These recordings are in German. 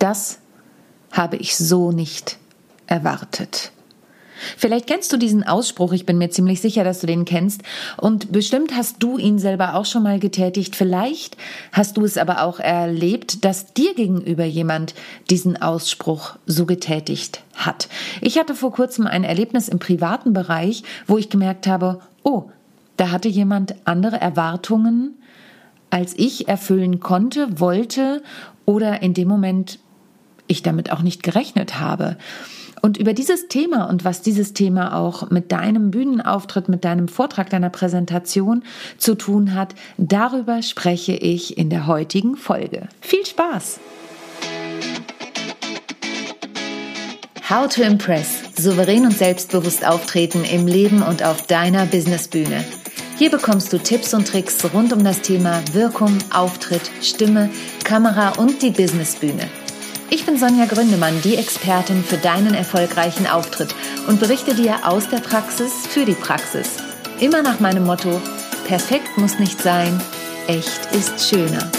Das habe ich so nicht erwartet. Vielleicht kennst du diesen Ausspruch, ich bin mir ziemlich sicher, dass du den kennst, und bestimmt hast du ihn selber auch schon mal getätigt. Vielleicht hast du es aber auch erlebt, dass dir gegenüber jemand diesen Ausspruch so getätigt hat. Ich hatte vor kurzem ein Erlebnis im privaten Bereich, wo ich gemerkt habe, oh, da hatte jemand andere Erwartungen, als ich erfüllen konnte, wollte oder in dem Moment ich damit auch nicht gerechnet habe. Und über dieses Thema und was dieses Thema auch mit deinem Bühnenauftritt, mit deinem Vortrag, deiner Präsentation zu tun hat, darüber spreche ich in der heutigen Folge. Viel Spaß! How to Impress. Souverän und selbstbewusst auftreten im Leben und auf deiner Businessbühne. Hier bekommst du Tipps und Tricks rund um das Thema Wirkung, Auftritt, Stimme, Kamera und die Businessbühne. Ich bin Sonja Gründemann, die Expertin für deinen erfolgreichen Auftritt und berichte dir aus der Praxis für die Praxis. Immer nach meinem Motto, perfekt muss nicht sein, echt ist schöner.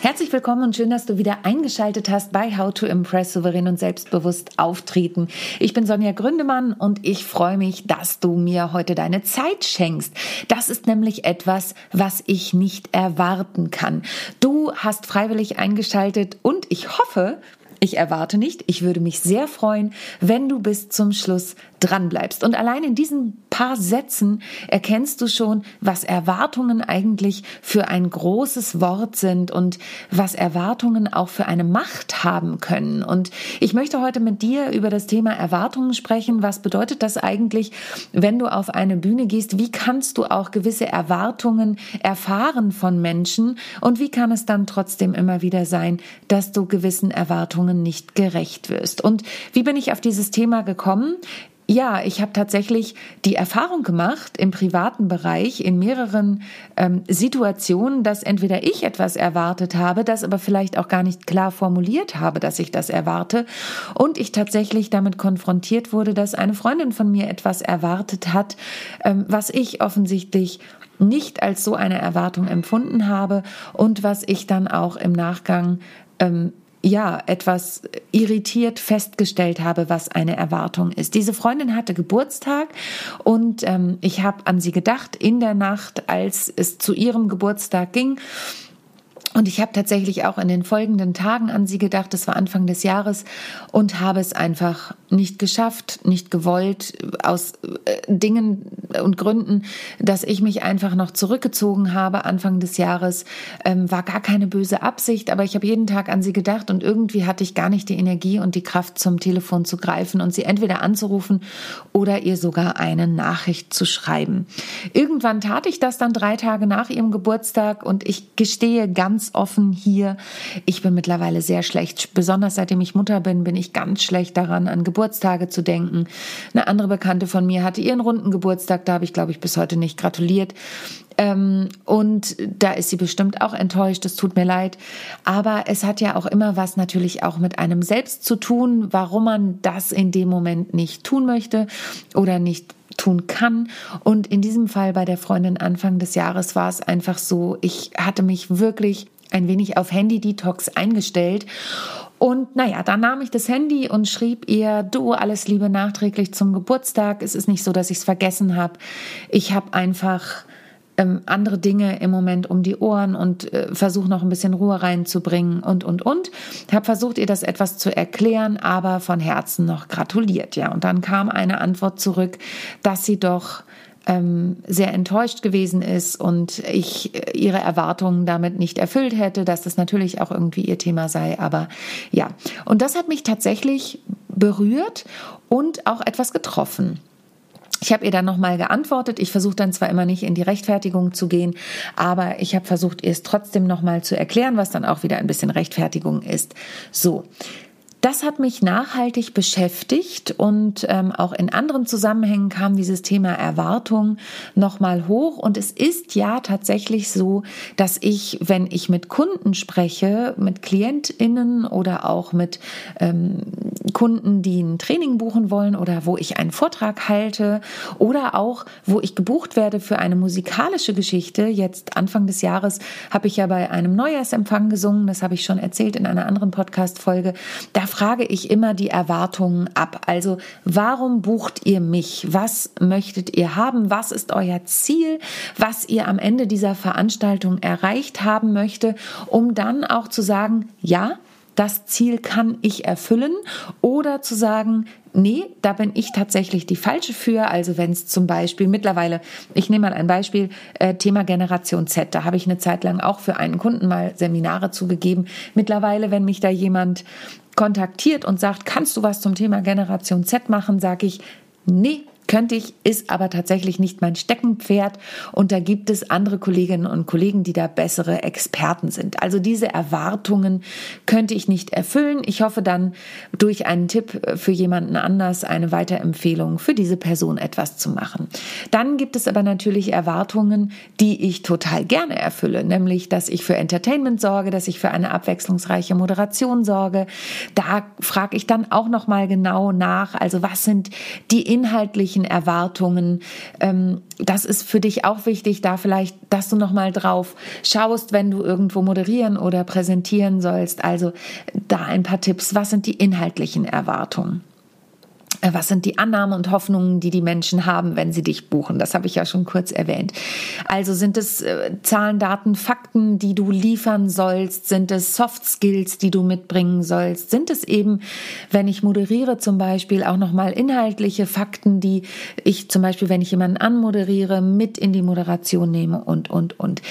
Herzlich willkommen und schön, dass du wieder eingeschaltet hast bei How to Impress souverän und selbstbewusst auftreten. Ich bin Sonja Gründemann und ich freue mich, dass du mir heute deine Zeit schenkst. Das ist nämlich etwas, was ich nicht erwarten kann. Du hast freiwillig eingeschaltet und ich hoffe, ich erwarte nicht. Ich würde mich sehr freuen, wenn du bis zum Schluss dran bleibst. Und allein in diesen paar Sätzen erkennst du schon, was Erwartungen eigentlich für ein großes Wort sind und was Erwartungen auch für eine Macht haben können. Und ich möchte heute mit dir über das Thema Erwartungen sprechen. Was bedeutet das eigentlich, wenn du auf eine Bühne gehst? Wie kannst du auch gewisse Erwartungen erfahren von Menschen? Und wie kann es dann trotzdem immer wieder sein, dass du gewissen Erwartungen nicht gerecht wirst. Und wie bin ich auf dieses Thema gekommen? Ja, ich habe tatsächlich die Erfahrung gemacht im privaten Bereich in mehreren ähm, Situationen, dass entweder ich etwas erwartet habe, das aber vielleicht auch gar nicht klar formuliert habe, dass ich das erwarte und ich tatsächlich damit konfrontiert wurde, dass eine Freundin von mir etwas erwartet hat, ähm, was ich offensichtlich nicht als so eine Erwartung empfunden habe und was ich dann auch im Nachgang ähm, ja, etwas irritiert festgestellt habe, was eine Erwartung ist. Diese Freundin hatte Geburtstag und ähm, ich habe an sie gedacht in der Nacht, als es zu ihrem Geburtstag ging. Und ich habe tatsächlich auch in den folgenden Tagen an sie gedacht, das war Anfang des Jahres, und habe es einfach nicht geschafft, nicht gewollt, aus äh, Dingen und Gründen, dass ich mich einfach noch zurückgezogen habe Anfang des Jahres, ähm, war gar keine böse Absicht, aber ich habe jeden Tag an sie gedacht und irgendwie hatte ich gar nicht die Energie und die Kraft zum Telefon zu greifen und sie entweder anzurufen oder ihr sogar eine Nachricht zu schreiben. Irgendwann tat ich das dann drei Tage nach ihrem Geburtstag und ich gestehe ganz offen hier, ich bin mittlerweile sehr schlecht, besonders seitdem ich Mutter bin, bin ich ganz schlecht daran, an Geburtstage zu denken. Eine andere Bekannte von mir hatte ihren runden Geburtstag, da habe ich, glaube ich, bis heute nicht gratuliert. Ähm, und da ist sie bestimmt auch enttäuscht, es tut mir leid. Aber es hat ja auch immer was natürlich auch mit einem selbst zu tun, warum man das in dem Moment nicht tun möchte oder nicht tun kann. Und in diesem Fall bei der Freundin Anfang des Jahres war es einfach so, ich hatte mich wirklich ein wenig auf Handy-Detox eingestellt. Und naja, dann nahm ich das Handy und schrieb ihr, du, alles Liebe nachträglich zum Geburtstag. Es ist nicht so, dass ich es vergessen habe. Ich habe einfach ähm, andere Dinge im Moment um die Ohren und äh, versuche noch ein bisschen Ruhe reinzubringen und, und, und. Habe versucht, ihr das etwas zu erklären, aber von Herzen noch gratuliert, ja. Und dann kam eine Antwort zurück, dass sie doch ähm, sehr enttäuscht gewesen ist und ich äh, ihre Erwartungen damit nicht erfüllt hätte, dass das natürlich auch irgendwie ihr Thema sei. Aber ja, und das hat mich tatsächlich berührt und auch etwas getroffen. Ich habe ihr dann nochmal geantwortet. Ich versuche dann zwar immer nicht in die Rechtfertigung zu gehen, aber ich habe versucht, ihr es trotzdem nochmal zu erklären, was dann auch wieder ein bisschen Rechtfertigung ist. So, Das hat mich nachhaltig beschäftigt und ähm, auch in anderen Zusammenhängen kam dieses Thema Erwartung nochmal hoch. Und es ist ja tatsächlich so, dass ich, wenn ich mit Kunden spreche, mit KlientInnen oder auch mit ähm, Kunden, die ein Training buchen wollen oder wo ich einen Vortrag halte oder auch, wo ich gebucht werde für eine musikalische Geschichte. Jetzt Anfang des Jahres habe ich ja bei einem Neujahrsempfang gesungen, das habe ich schon erzählt in einer anderen Podcast-Folge. Da frage ich immer die Erwartungen ab. Also, warum bucht ihr mich? Was möchtet ihr haben? Was ist euer Ziel? Was ihr am Ende dieser Veranstaltung erreicht haben möchte, um dann auch zu sagen, ja, das Ziel kann ich erfüllen oder zu sagen, nee, da bin ich tatsächlich die falsche für. Also wenn es zum Beispiel mittlerweile, ich nehme mal ein Beispiel, äh, Thema Generation Z, da habe ich eine Zeit lang auch für einen Kunden mal Seminare zugegeben. Mittlerweile, wenn mich da jemand kontaktiert und sagt, kannst du was zum Thema Generation Z machen, sage ich, nee, könnte ich, ist aber tatsächlich nicht mein Steckenpferd und da gibt es andere Kolleginnen und Kollegen, die da bessere Experten sind. Also diese Erwartungen könnte ich nicht erfüllen. Ich hoffe dann durch einen Tipp für jemanden anders eine Weiterempfehlung für diese Person etwas zu machen. Dann gibt es aber natürlich Erwartungen, die ich total gerne erfülle, nämlich dass ich für Entertainment sorge, dass ich für eine abwechslungsreiche Moderation sorge. Da frage ich dann auch noch mal genau nach, also was sind die inhaltlichen persönlichen Erwartungen. Ähm, das ist für dich auch wichtig, da vielleicht, dass du nochmal drauf schaust, wenn du irgendwo moderieren oder präsentieren sollst. Also da ein paar Tipps. Was sind die inhaltlichen Erwartungen? Äh, was sind die Annahmen und Hoffnungen, die die Menschen haben, wenn sie dich buchen? Das habe ich ja schon kurz erwähnt. Also sind es äh, Zahlen, Daten, Fakten, die du liefern sollst? Sind es Soft Skills, die du mitbringen sollst? Sind es eben, wenn ich moderiere zum Beispiel, auch nochmal inhaltliche Fakten, die ich zum Beispiel, wenn ich jemanden anmoderiere, mit in die Moderation nehme und, und, und.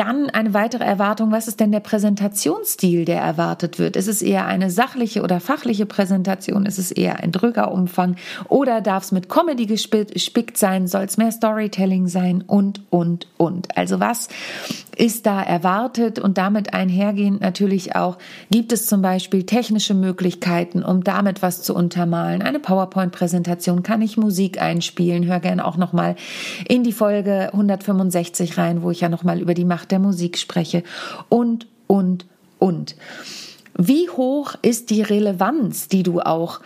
Dann eine weitere Erwartung, was ist denn der Präsentationsstil, der erwartet wird? Ist es eher eine sachliche oder fachliche Präsentation? Ist es eher ein Drückerumfang? Oder darf es mit Comedy gespickt sein? Soll es mehr Storytelling sein? Und, und, und. Also was ist da erwartet? Und damit einhergehend natürlich auch, gibt es zum Beispiel technische Möglichkeiten, um damit was zu untermalen? Eine PowerPoint-Präsentation, kann ich Musik einspielen? Hör gerne auch nochmal in die Folge 165 rein, wo ich ja nochmal über die Macht der Musik spreche und, und, und. Wie hoch ist die Relevanz, die du auch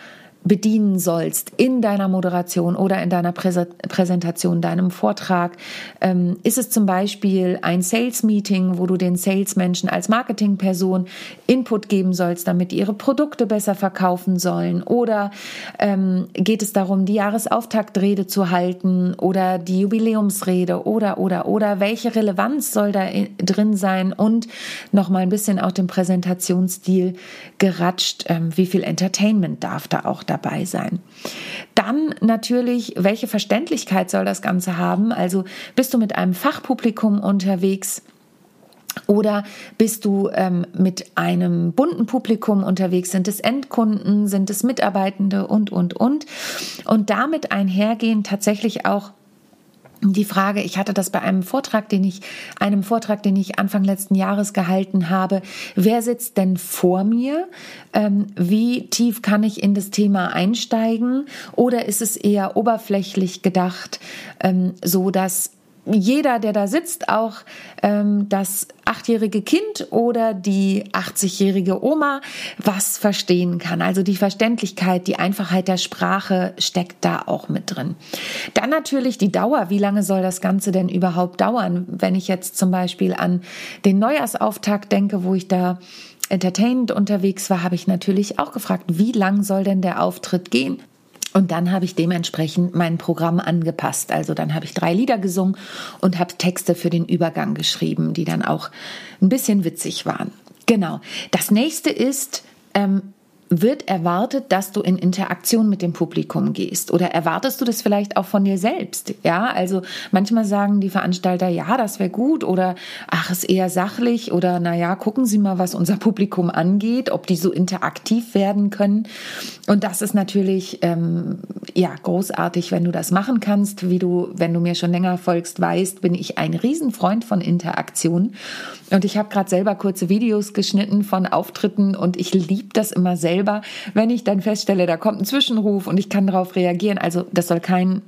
bedienen sollst in deiner Moderation oder in deiner Präsentation, deinem Vortrag. Ähm, ist es zum Beispiel ein Sales-Meeting, wo du den Salesmenschen als Marketingperson Input geben sollst, damit ihre Produkte besser verkaufen sollen? Oder ähm, geht es darum, die Jahresauftaktrede zu halten oder die Jubiläumsrede oder, oder, oder? Welche Relevanz soll da drin sein? Und nochmal ein bisschen auch den Präsentationsstil geratscht. Ähm, wie viel Entertainment darf da auch da dabei sein. Dann natürlich, welche Verständlichkeit soll das Ganze haben? Also bist du mit einem Fachpublikum unterwegs? Oder bist du ähm, mit einem bunten Publikum unterwegs? Sind es Endkunden? Sind es Mitarbeitende? Und, und, und. Und damit einhergehen tatsächlich auch die Frage, ich hatte das bei einem Vortrag, den ich, einem Vortrag, den ich Anfang letzten Jahres gehalten habe. Wer sitzt denn vor mir? Ähm, wie tief kann ich in das Thema einsteigen? Oder ist es eher oberflächlich gedacht, ähm, so dass jeder, der da sitzt, auch ähm, das achtjährige Kind oder die 80-jährige Oma was verstehen kann. Also die Verständlichkeit, die Einfachheit der Sprache steckt da auch mit drin. Dann natürlich die Dauer. Wie lange soll das Ganze denn überhaupt dauern? Wenn ich jetzt zum Beispiel an den Neujahrsauftakt denke, wo ich da entertainend unterwegs war, habe ich natürlich auch gefragt, wie lang soll denn der Auftritt gehen? Und dann habe ich dementsprechend mein Programm angepasst. Also dann habe ich drei Lieder gesungen und habe Texte für den Übergang geschrieben, die dann auch ein bisschen witzig waren. Genau. Das nächste ist, ähm, wird erwartet, dass du in Interaktion mit dem Publikum gehst oder erwartest du das vielleicht auch von dir selbst? Ja, also manchmal sagen die Veranstalter, ja, das wäre gut oder ach, ist eher sachlich oder na ja, gucken Sie mal, was unser Publikum angeht, ob die so interaktiv werden können. Und das ist natürlich ähm, ja großartig, wenn du das machen kannst. Wie du, wenn du mir schon länger folgst, weißt, bin ich ein Riesenfreund von Interaktion und ich habe gerade selber kurze Videos geschnitten von Auftritten und ich liebe das immer selber selber, wenn ich dann feststelle, da kommt ein Zwischenruf und ich kann darauf reagieren. Also das soll kein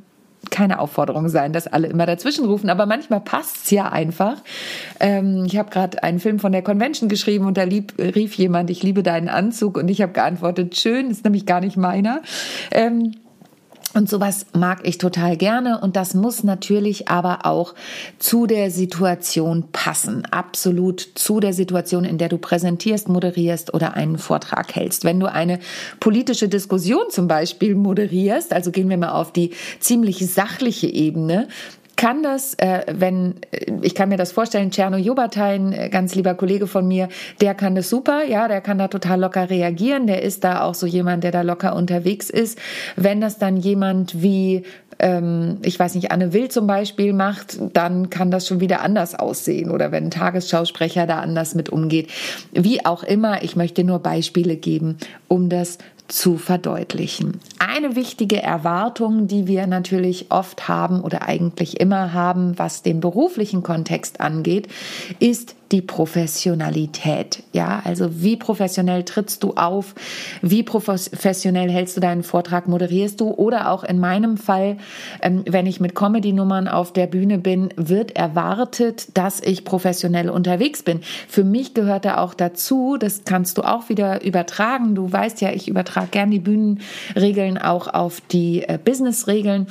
keine Aufforderung sein, dass alle immer dazwischen rufen, aber manchmal passt's ja einfach. Ähm, ich habe gerade einen Film von der Convention geschrieben und da lieb, rief jemand, ich liebe deinen Anzug und ich habe geantwortet, schön, ist nämlich gar nicht meiner. Ähm, und sowas mag ich total gerne und das muss natürlich aber auch zu der Situation passen. Absolut zu der Situation, in der du präsentierst, moderierst oder einen Vortrag hältst. Wenn du eine politische Diskussion zum Beispiel moderierst, also gehen wir mal auf die ziemlich sachliche Ebene, kann das, äh, wenn, äh, ich kann mir das vorstellen, Czerno Jobatein, äh, ganz lieber Kollege von mir, der kann das super, ja, der kann da total locker reagieren, der ist da auch so jemand, der da locker unterwegs ist. Wenn das dann jemand wie ähm, ich weiß nicht, Anne Will zum Beispiel macht, dann kann das schon wieder anders aussehen oder wenn ein Tagesschausprecher da anders mit umgeht. Wie auch immer, ich möchte nur Beispiele geben, um das zu verdeutlichen. Eine wichtige Erwartung, die wir natürlich oft haben oder eigentlich immer haben, was den beruflichen Kontext angeht, ist die Professionalität. Ja, also wie professionell trittst du auf? Wie professionell hältst du deinen Vortrag? Moderierst du? Oder auch in meinem Fall, ähm, wenn ich mit Comedy-Nummern auf der Bühne bin, wird erwartet, dass ich professionell unterwegs bin. Für mich gehört da auch dazu, das kannst du auch wieder übertragen. Du weißt ja, ich übertrage gern die Bühnenregeln auch auf die äh, Business-Regeln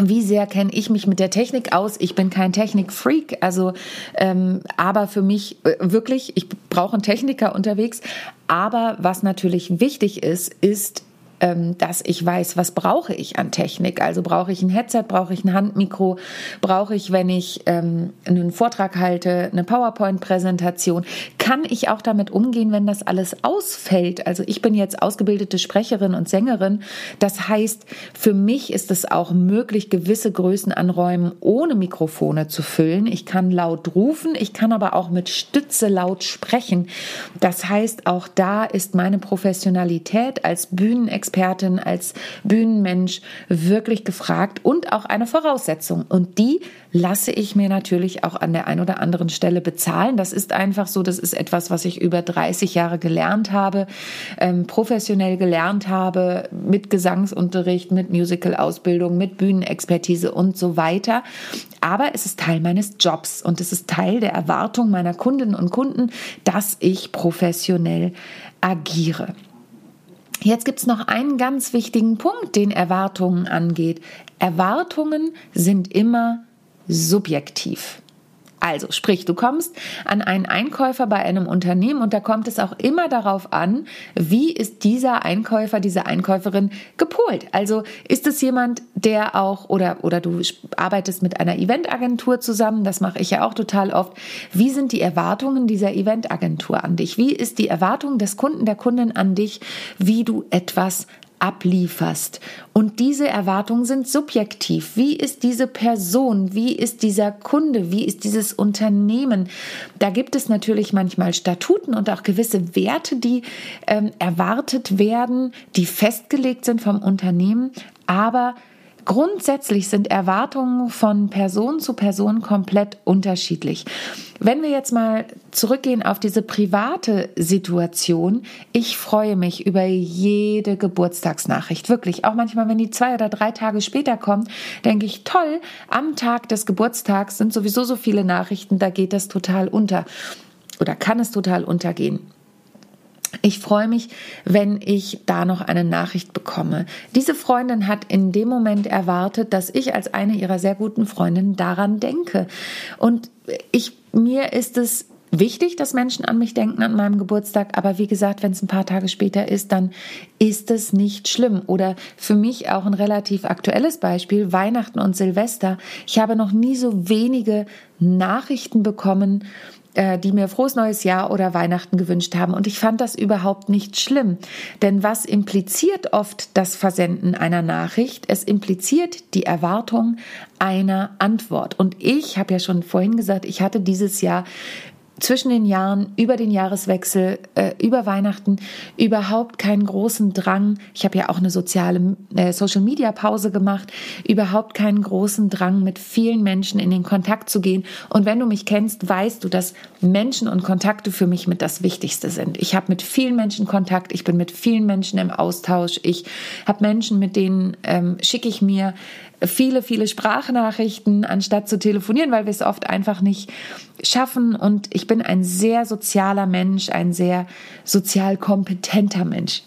wie sehr kenne ich mich mit der Technik aus? Ich bin kein Technikfreak, also ähm, aber für mich äh, wirklich, ich brauche einen Techniker unterwegs. Aber was natürlich wichtig ist, ist dass ich weiß, was brauche ich an Technik. Also brauche ich ein Headset, brauche ich ein Handmikro, brauche ich, wenn ich ähm, einen Vortrag halte, eine PowerPoint-Präsentation. Kann ich auch damit umgehen, wenn das alles ausfällt? Also ich bin jetzt ausgebildete Sprecherin und Sängerin. Das heißt, für mich ist es auch möglich, gewisse Größen anräumen, ohne Mikrofone zu füllen. Ich kann laut rufen, ich kann aber auch mit Stütze laut sprechen. Das heißt, auch da ist meine Professionalität als Bühnenexpertin Expertin, als Bühnenmensch wirklich gefragt und auch eine Voraussetzung. Und die lasse ich mir natürlich auch an der einen oder anderen Stelle bezahlen. Das ist einfach so, das ist etwas, was ich über 30 Jahre gelernt habe, ähm, professionell gelernt habe, mit Gesangsunterricht, mit Musical-Ausbildung, mit Bühnenexpertise und so weiter. Aber es ist Teil meines Jobs und es ist Teil der Erwartung meiner Kundinnen und Kunden, dass ich professionell agiere. Jetzt gibt es noch einen ganz wichtigen Punkt, den Erwartungen angeht. Erwartungen sind immer subjektiv. Also, sprich, du kommst an einen Einkäufer bei einem Unternehmen und da kommt es auch immer darauf an, wie ist dieser Einkäufer, diese Einkäuferin gepolt. Also ist es jemand, der auch oder oder du arbeitest mit einer Eventagentur zusammen, das mache ich ja auch total oft. Wie sind die Erwartungen dieser Eventagentur an dich? Wie ist die Erwartung des Kunden, der Kundin an dich, wie du etwas ablieferst. Und diese Erwartungen sind subjektiv. Wie ist diese Person? Wie ist dieser Kunde? Wie ist dieses Unternehmen? Da gibt es natürlich manchmal Statuten und auch gewisse Werte, die ähm, erwartet werden, die festgelegt sind vom Unternehmen. Aber Grundsätzlich sind Erwartungen von Person zu Person komplett unterschiedlich. Wenn wir jetzt mal zurückgehen auf diese private Situation, ich freue mich über jede Geburtstagsnachricht. Wirklich. Auch manchmal, wenn die zwei oder drei Tage später kommt, denke ich, toll, am Tag des Geburtstags sind sowieso so viele Nachrichten, da geht das total unter. Oder kann es total untergehen. Ich freue mich, wenn ich da noch eine Nachricht bekomme. Diese Freundin hat in dem Moment erwartet, dass ich als eine ihrer sehr guten Freundinnen daran denke. Und ich, mir ist es wichtig, dass Menschen an mich denken an meinem Geburtstag, aber wie gesagt, wenn es ein paar Tage später ist, dann ist es nicht schlimm. Oder für mich auch ein relativ aktuelles Beispiel, Weihnachten und Silvester. Ich habe noch nie so wenige Nachrichten bekommen, äh, die mir frohes neues Jahr oder Weihnachten gewünscht haben. Und ich fand das überhaupt nicht schlimm. Denn was impliziert oft das Versenden einer Nachricht? Es impliziert die Erwartung einer Antwort. Und ich habe ja schon vorhin gesagt, ich hatte dieses Jahr zwischen den Jahren, über den Jahreswechsel, äh, über Weihnachten überhaupt keinen großen Drang. Ich habe ja auch eine soziale äh, Social Media Pause gemacht, überhaupt keinen großen Drang, mit vielen Menschen in den Kontakt zu gehen. Und wenn du mich kennst, weißt du, dass Menschen und Kontakte für mich mit das Wichtigste sind. Ich habe mit vielen Menschen Kontakt, ich bin mit vielen Menschen im Austausch, ich habe Menschen, mit denen ähm, schicke ich mir viele, viele Sprachnachrichten, anstatt zu telefonieren, weil wir es oft einfach nicht schaffen. Und ich bin ein sehr sozialer Mensch, ein sehr sozial kompetenter Mensch.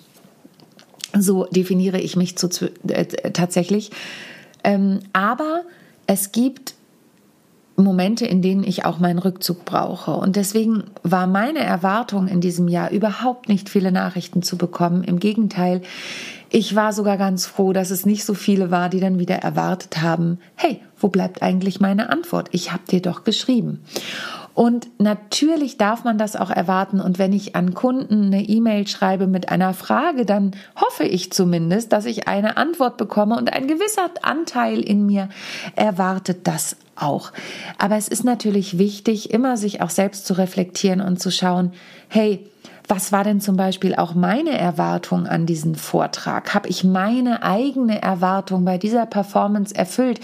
So definiere ich mich zu, äh, tatsächlich. Ähm, aber es gibt Momente, in denen ich auch meinen Rückzug brauche. Und deswegen war meine Erwartung in diesem Jahr überhaupt nicht viele Nachrichten zu bekommen. Im Gegenteil, ich war sogar ganz froh, dass es nicht so viele war, die dann wieder erwartet haben, hey, wo bleibt eigentlich meine Antwort? Ich habe dir doch geschrieben. Und natürlich darf man das auch erwarten. Und wenn ich an Kunden eine E-Mail schreibe mit einer Frage, dann hoffe ich zumindest, dass ich eine Antwort bekomme. Und ein gewisser Anteil in mir erwartet das auch. Aber es ist natürlich wichtig, immer sich auch selbst zu reflektieren und zu schauen, hey, was war denn zum Beispiel auch meine Erwartung an diesen Vortrag? Habe ich meine eigene Erwartung bei dieser Performance erfüllt?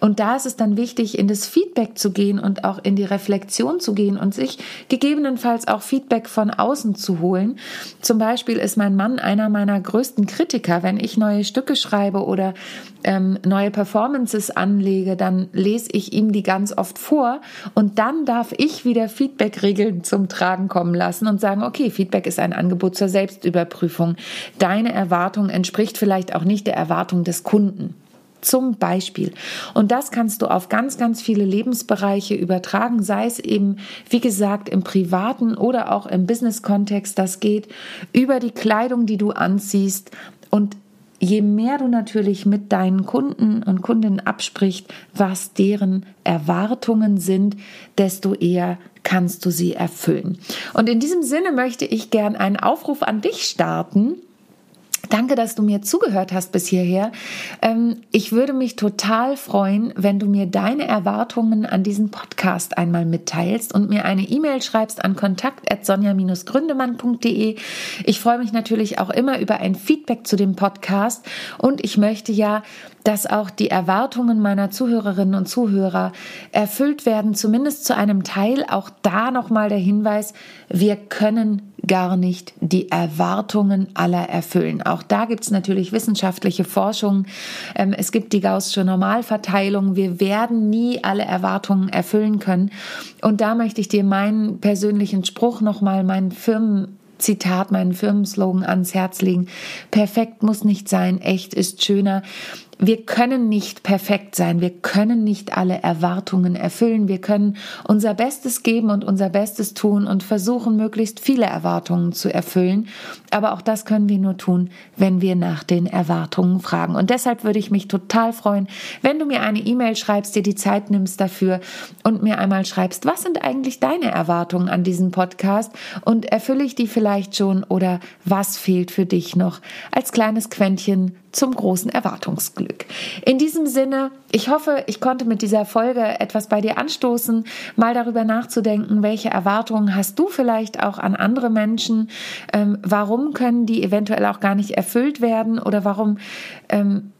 Und da ist es dann wichtig, in das Feedback zu gehen und auch in die Reflexion zu gehen und sich gegebenenfalls auch Feedback von außen zu holen. Zum Beispiel ist mein Mann einer meiner größten Kritiker. Wenn ich neue Stücke schreibe oder ähm, neue Performances anlege, dann lese ich ihm die ganz oft vor und dann darf ich wieder Feedback-Regeln zum Tragen kommen lassen und sagen, okay, Feedback ist ein Angebot zur Selbstüberprüfung. Deine Erwartung entspricht vielleicht auch nicht der Erwartung des Kunden. Zum Beispiel. Und das kannst du auf ganz, ganz viele Lebensbereiche übertragen, sei es eben, wie gesagt, im privaten oder auch im Business-Kontext. Das geht über die Kleidung, die du anziehst und je mehr du natürlich mit deinen Kunden und Kundinnen absprichst, was deren Erwartungen sind, desto eher kannst du sie erfüllen. Und in diesem Sinne möchte ich gern einen Aufruf an dich starten Danke, dass du mir zugehört hast bis hierher. Ähm, ich würde mich total freuen, wenn du mir deine Erwartungen an diesen Podcast einmal mitteilst und mir eine E-Mail schreibst an kontakt.sonja-gründemann.de. Ich freue mich natürlich auch immer über ein Feedback zu dem Podcast und ich möchte ja, dass auch die Erwartungen meiner Zuhörerinnen und Zuhörer erfüllt werden, zumindest zu einem Teil. Auch da nochmal der Hinweis, wir können gar nicht die Erwartungen aller erfüllen. Auch da gibt es natürlich wissenschaftliche Forschung. Ähm, es gibt die Gaußsche Normalverteilung. Wir werden nie alle Erwartungen erfüllen können. Und da möchte ich dir meinen persönlichen Spruch nochmal, meinen Firmen Zitat, meinen Firmenslogan ans Herz legen. Perfekt muss nicht sein, echt ist schöner wir können nicht perfekt sein, wir können nicht alle Erwartungen erfüllen, wir können unser Bestes geben und unser Bestes tun und versuchen, möglichst viele Erwartungen zu erfüllen. Aber auch das können wir nur tun, wenn wir nach den Erwartungen fragen. Und deshalb würde ich mich total freuen, wenn du mir eine E-Mail schreibst, dir die Zeit nimmst dafür und mir einmal schreibst, was sind eigentlich deine Erwartungen an diesen Podcast und erfülle ich die vielleicht schon oder was fehlt für dich noch als kleines Quäntchen zum großen Erwartungsglück. In diesem Sinne, ich hoffe, ich konnte mit dieser Folge etwas bei dir anstoßen, mal darüber nachzudenken, welche Erwartungen hast du vielleicht auch an andere Menschen, ähm, warum können die eventuell auch gar nicht erfüllt werden oder warum ähm,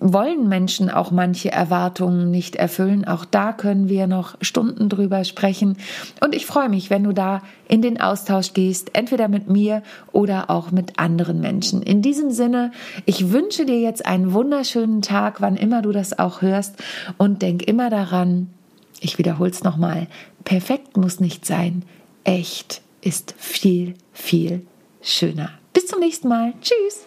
wollen Menschen auch manche Erwartungen nicht erfüllen. Auch da können wir noch Stunden drüber sprechen. Und ich freue mich, wenn du da in den Austausch gehst, entweder mit mir oder auch mit anderen Menschen. In diesem Sinne, ich wünsche dir jetzt einen wunderschönen Tag, wann immer du das auch hörst. Und denk immer daran, ich wiederhole es nochmal, perfekt muss nicht sein. Echt ist viel, viel schöner. Bis zum nächsten Mal. Tschüss.